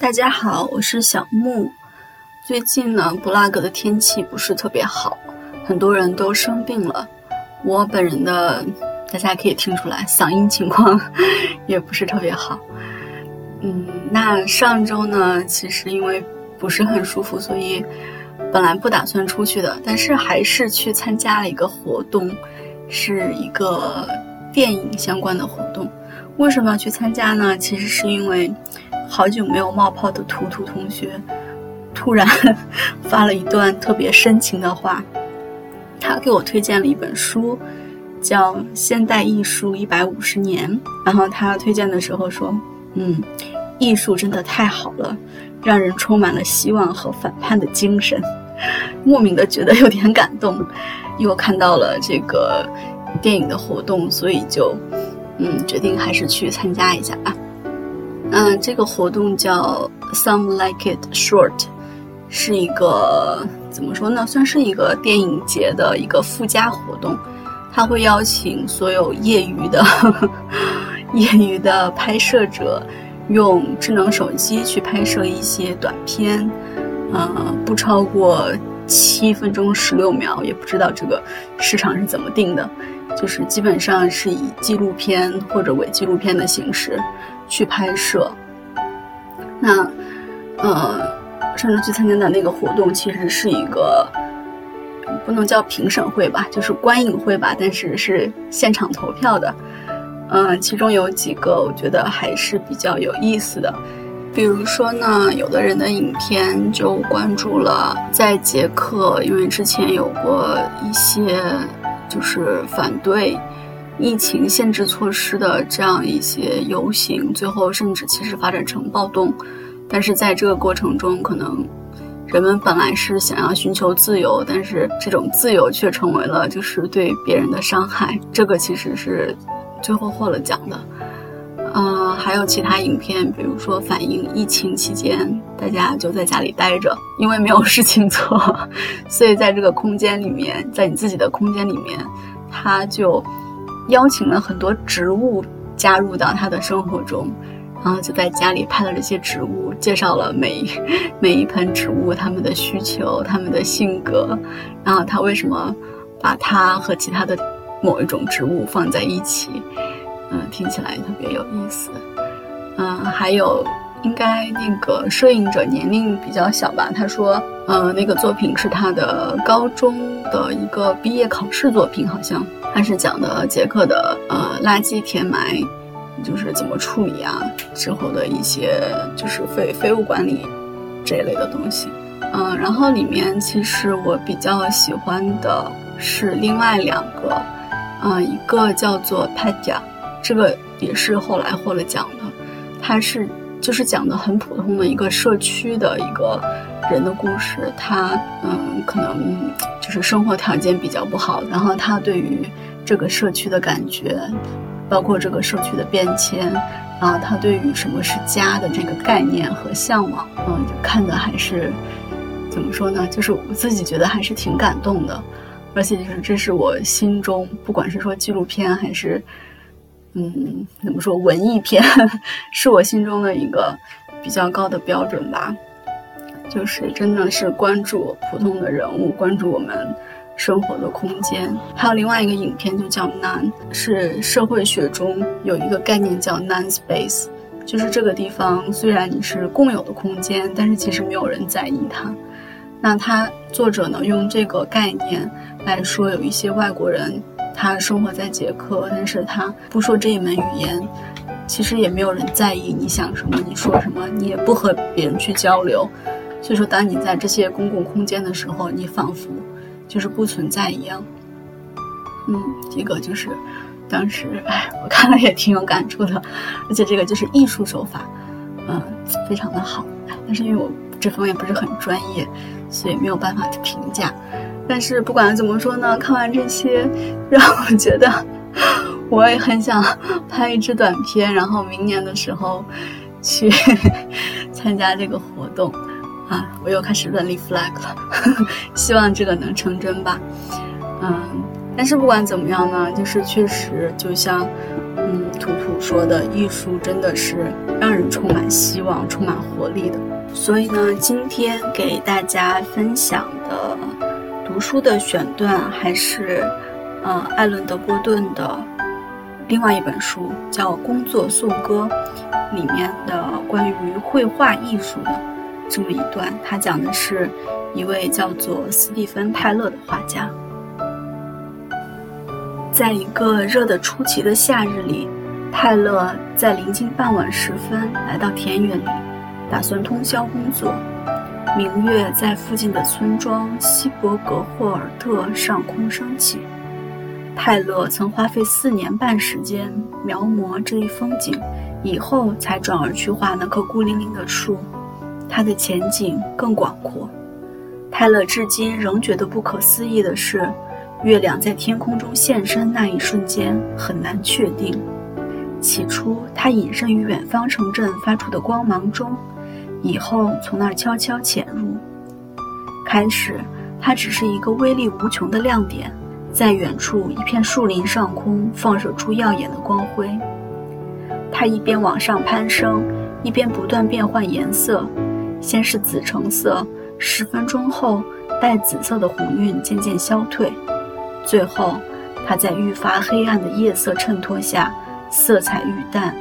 大家好，我是小木。最近呢，布拉格的天气不是特别好，很多人都生病了。我本人的，大家可以听出来，嗓音情况 也不是特别好。嗯，那上周呢，其实因为不是很舒服，所以本来不打算出去的，但是还是去参加了一个活动，是一个电影相关的活动。为什么要去参加呢？其实是因为好久没有冒泡的图图同学突然 发了一段特别深情的话，他给我推荐了一本书，叫《现代艺术一百五十年》。然后他推荐的时候说：“嗯，艺术真的太好了，让人充满了希望和反叛的精神。”莫名的觉得有点感动，又看到了这个电影的活动，所以就。嗯，决定还是去参加一下吧。嗯，这个活动叫 Some Like It Short，是一个怎么说呢？算是一个电影节的一个附加活动。他会邀请所有业余的呵呵 业余的拍摄者，用智能手机去拍摄一些短片，呃，不超过七分钟十六秒。也不知道这个市场是怎么定的。就是基本上是以纪录片或者伪纪录片的形式去拍摄。那，呃，上周去参加的那个活动其实是一个不能叫评审会吧，就是观影会吧，但是是现场投票的。嗯，其中有几个我觉得还是比较有意思的，比如说呢，有的人的影片就关注了在捷克，因为之前有过一些。就是反对疫情限制措施的这样一些游行，最后甚至其实发展成暴动。但是在这个过程中，可能人们本来是想要寻求自由，但是这种自由却成为了就是对别人的伤害。这个其实是最后获了奖的。呃，还有其他影片，比如说反映疫情期间大家就在家里待着，因为没有事情做，所以在这个空间里面，在你自己的空间里面，他就邀请了很多植物加入到他的生活中，然后就在家里拍了这些植物，介绍了每 每一盆植物它们的需求、它们的性格，然后他为什么把它和其他的某一种植物放在一起。嗯，听起来特别有意思。嗯，还有应该那个摄影者年龄比较小吧？他说，呃，那个作品是他的高中的一个毕业考试作品，好像他是讲的捷克的呃垃圾填埋，就是怎么处理啊，之后的一些就是废废物管理这一类的东西。嗯，然后里面其实我比较喜欢的是另外两个，嗯，一个叫做 Petya。这个也是后来获了奖的，他是就是讲的很普通的一个社区的一个人的故事，他嗯可能就是生活条件比较不好，然后他对于这个社区的感觉，包括这个社区的变迁，然后他对于什么是家的这个概念和向往，嗯，就看的还是怎么说呢？就是我自己觉得还是挺感动的，而且就是这是我心中不管是说纪录片还是。嗯，怎么说？文艺片 是我心中的一个比较高的标准吧，就是真的是关注普通的人物，关注我们生活的空间。还有另外一个影片就叫《Non》，是社会学中有一个概念叫 “Non space”，就是这个地方虽然你是共有的空间，但是其实没有人在意它。那他作者呢，用这个概念来说，有一些外国人。他生活在捷克，但是他不说这一门语言，其实也没有人在意你想什么，你说什么，你也不和别人去交流。所以说，当你在这些公共空间的时候，你仿佛就是不存在一样。嗯，这个就是当时，哎，我看了也挺有感触的，而且这个就是艺术手法，嗯，非常的好。但是因为我这方面不是很专业，所以没有办法去评价。但是不管怎么说呢，看完这些，让我觉得我也很想拍一支短片，然后明年的时候去 参加这个活动啊！我又开始乱立 flag 了，希望这个能成真吧。嗯，但是不管怎么样呢，就是确实就像，嗯，图图说的，艺术真的是让人充满希望、充满活力的。所以呢，今天给大家分享的读书的选段还是，呃，艾伦·德波顿的另外一本书，叫《工作颂歌》，里面的关于绘画艺术的这么一段，他讲的是一位叫做斯蒂芬·泰勒的画家。在一个热得出奇的夏日里，泰勒在临近傍晚时分来到田园里，打算通宵工作。明月在附近的村庄西伯格霍尔特上空升起。泰勒曾花费四年半时间描摹这一风景，以后才转而去画那棵孤零零的树。他的前景更广阔。泰勒至今仍觉得不可思议的是。月亮在天空中现身那一瞬间很难确定。起初，它隐身于远方城镇发出的光芒中，以后从那儿悄悄潜入。开始，它只是一个威力无穷的亮点，在远处一片树林上空放射出耀眼的光辉。它一边往上攀升，一边不断变换颜色，先是紫橙色，十分钟后，带紫色的红晕渐渐消退。最后，它在愈发黑暗的夜色衬托下，色彩愈淡，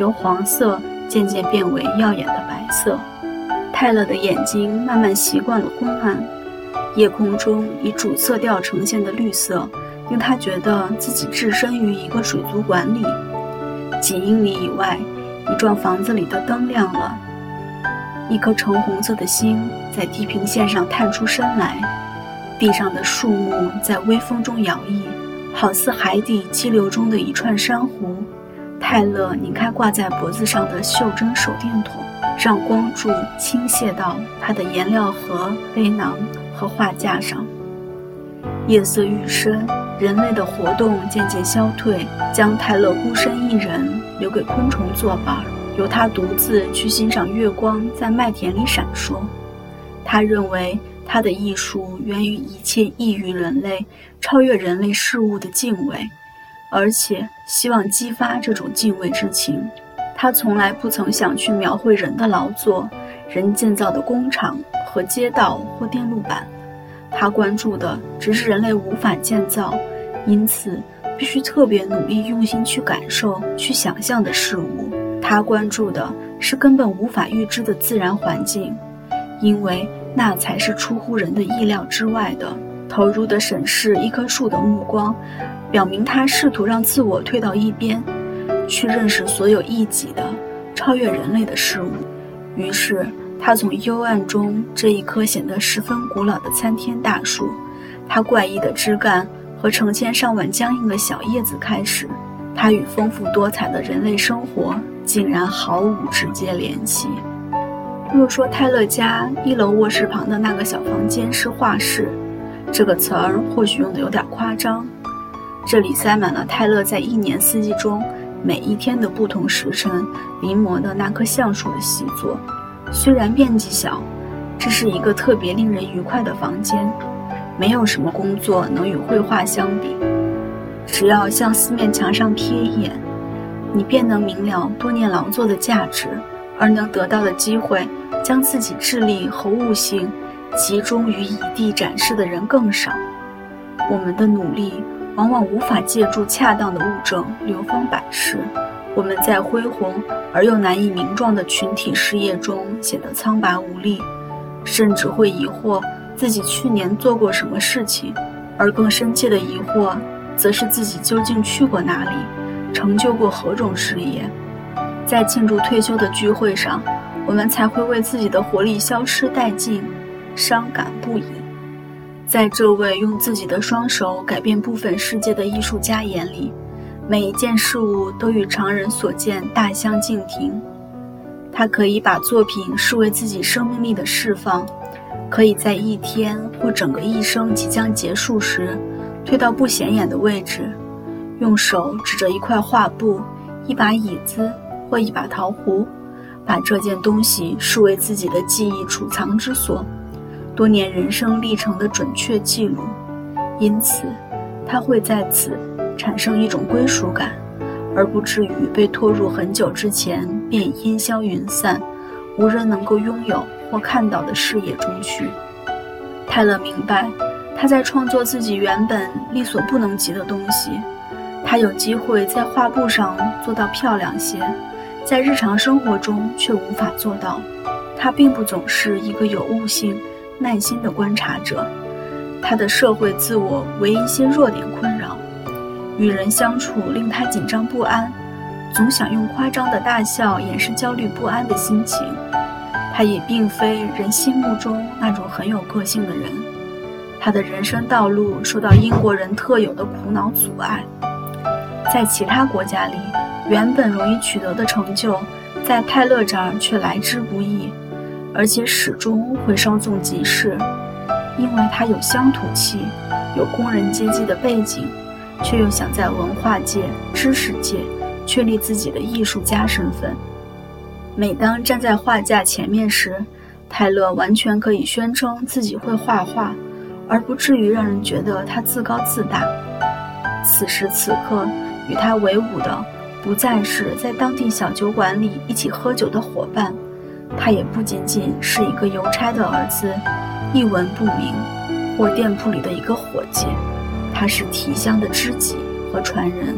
由黄色渐渐变为耀眼的白色。泰勒的眼睛慢慢习惯了昏暗，夜空中以主色调呈现的绿色，令他觉得自己置身于一个水族馆里。几英里以外，一幢房子里的灯亮了，一颗橙红色的星在地平线上探出身来。地上的树木在微风中摇曳，好似海底激流中的一串珊瑚。泰勒拧开挂在脖子上的袖珍手电筒，让光柱倾泻到他的颜料盒、背囊和画架上。夜色愈深，人类的活动渐渐消退，将泰勒孤身一人留给昆虫作伴，由他独自去欣赏月光在麦田里闪烁。他认为。他的艺术源于一切异于人类、超越人类事物的敬畏，而且希望激发这种敬畏之情。他从来不曾想去描绘人的劳作、人建造的工厂和街道或电路板。他关注的只是人类无法建造，因此必须特别努力、用心去感受、去想象的事物。他关注的是根本无法预知的自然环境，因为。那才是出乎人的意料之外的。投入的审视一棵树的目光，表明他试图让自我退到一边，去认识所有异己的、超越人类的事物。于是，他从幽暗中这一棵显得十分古老的参天大树，它怪异的枝干和成千上万僵硬的小叶子开始，它与丰富多彩的人类生活竟然毫无直接联系。若说泰勒家一楼卧室旁的那个小房间是画室，这个词儿或许用的有点夸张。这里塞满了泰勒在一年四季中每一天的不同时辰临摹的那棵橡树的习作。虽然面积小，这是一个特别令人愉快的房间。没有什么工作能与绘画相比。只要向四面墙上瞥一眼，你便能明了多年劳作的价值，而能得到的机会。将自己智力和悟性集中于一地展示的人更少。我们的努力往往无法借助恰当的物证流芳百世。我们在恢宏而又难以名状的群体事业中显得苍白无力，甚至会疑惑自己去年做过什么事情。而更深切的疑惑，则是自己究竟去过哪里，成就过何种事业。在庆祝退休的聚会上。我们才会为自己的活力消失殆尽，伤感不已。在这位用自己的双手改变部分世界的艺术家眼里，每一件事物都与常人所见大相径庭。他可以把作品视为自己生命力的释放，可以在一天或整个一生即将结束时，退到不显眼的位置，用手指着一块画布、一把椅子或一把陶壶。把这件东西视为自己的记忆储藏之所，多年人生历程的准确记录。因此，他会在此产生一种归属感，而不至于被拖入很久之前便烟消云散、无人能够拥有或看到的视野中去。泰勒明白，他在创作自己原本力所不能及的东西。他有机会在画布上做到漂亮些，在日常生活中却无法做到。他并不总是一个有悟性、耐心的观察者，他的社会自我为一些弱点困扰，与人相处令他紧张不安，总想用夸张的大笑掩饰焦虑不安的心情。他也并非人心目中那种很有个性的人，他的人生道路受到英国人特有的苦恼阻碍。在其他国家里，原本容易取得的成就，在泰勒这儿却来之不易，而且始终会稍纵即逝，因为他有乡土气，有工人阶级的背景，却又想在文化界、知识界确立自己的艺术家身份。每当站在画架前面时，泰勒完全可以宣称自己会画画，而不至于让人觉得他自高自大。此时此刻。与他为伍的不再是在当地小酒馆里一起喝酒的伙伴，他也不仅仅是一个邮差的儿子，一文不名，或店铺里的一个伙计，他是提香的知己和传人。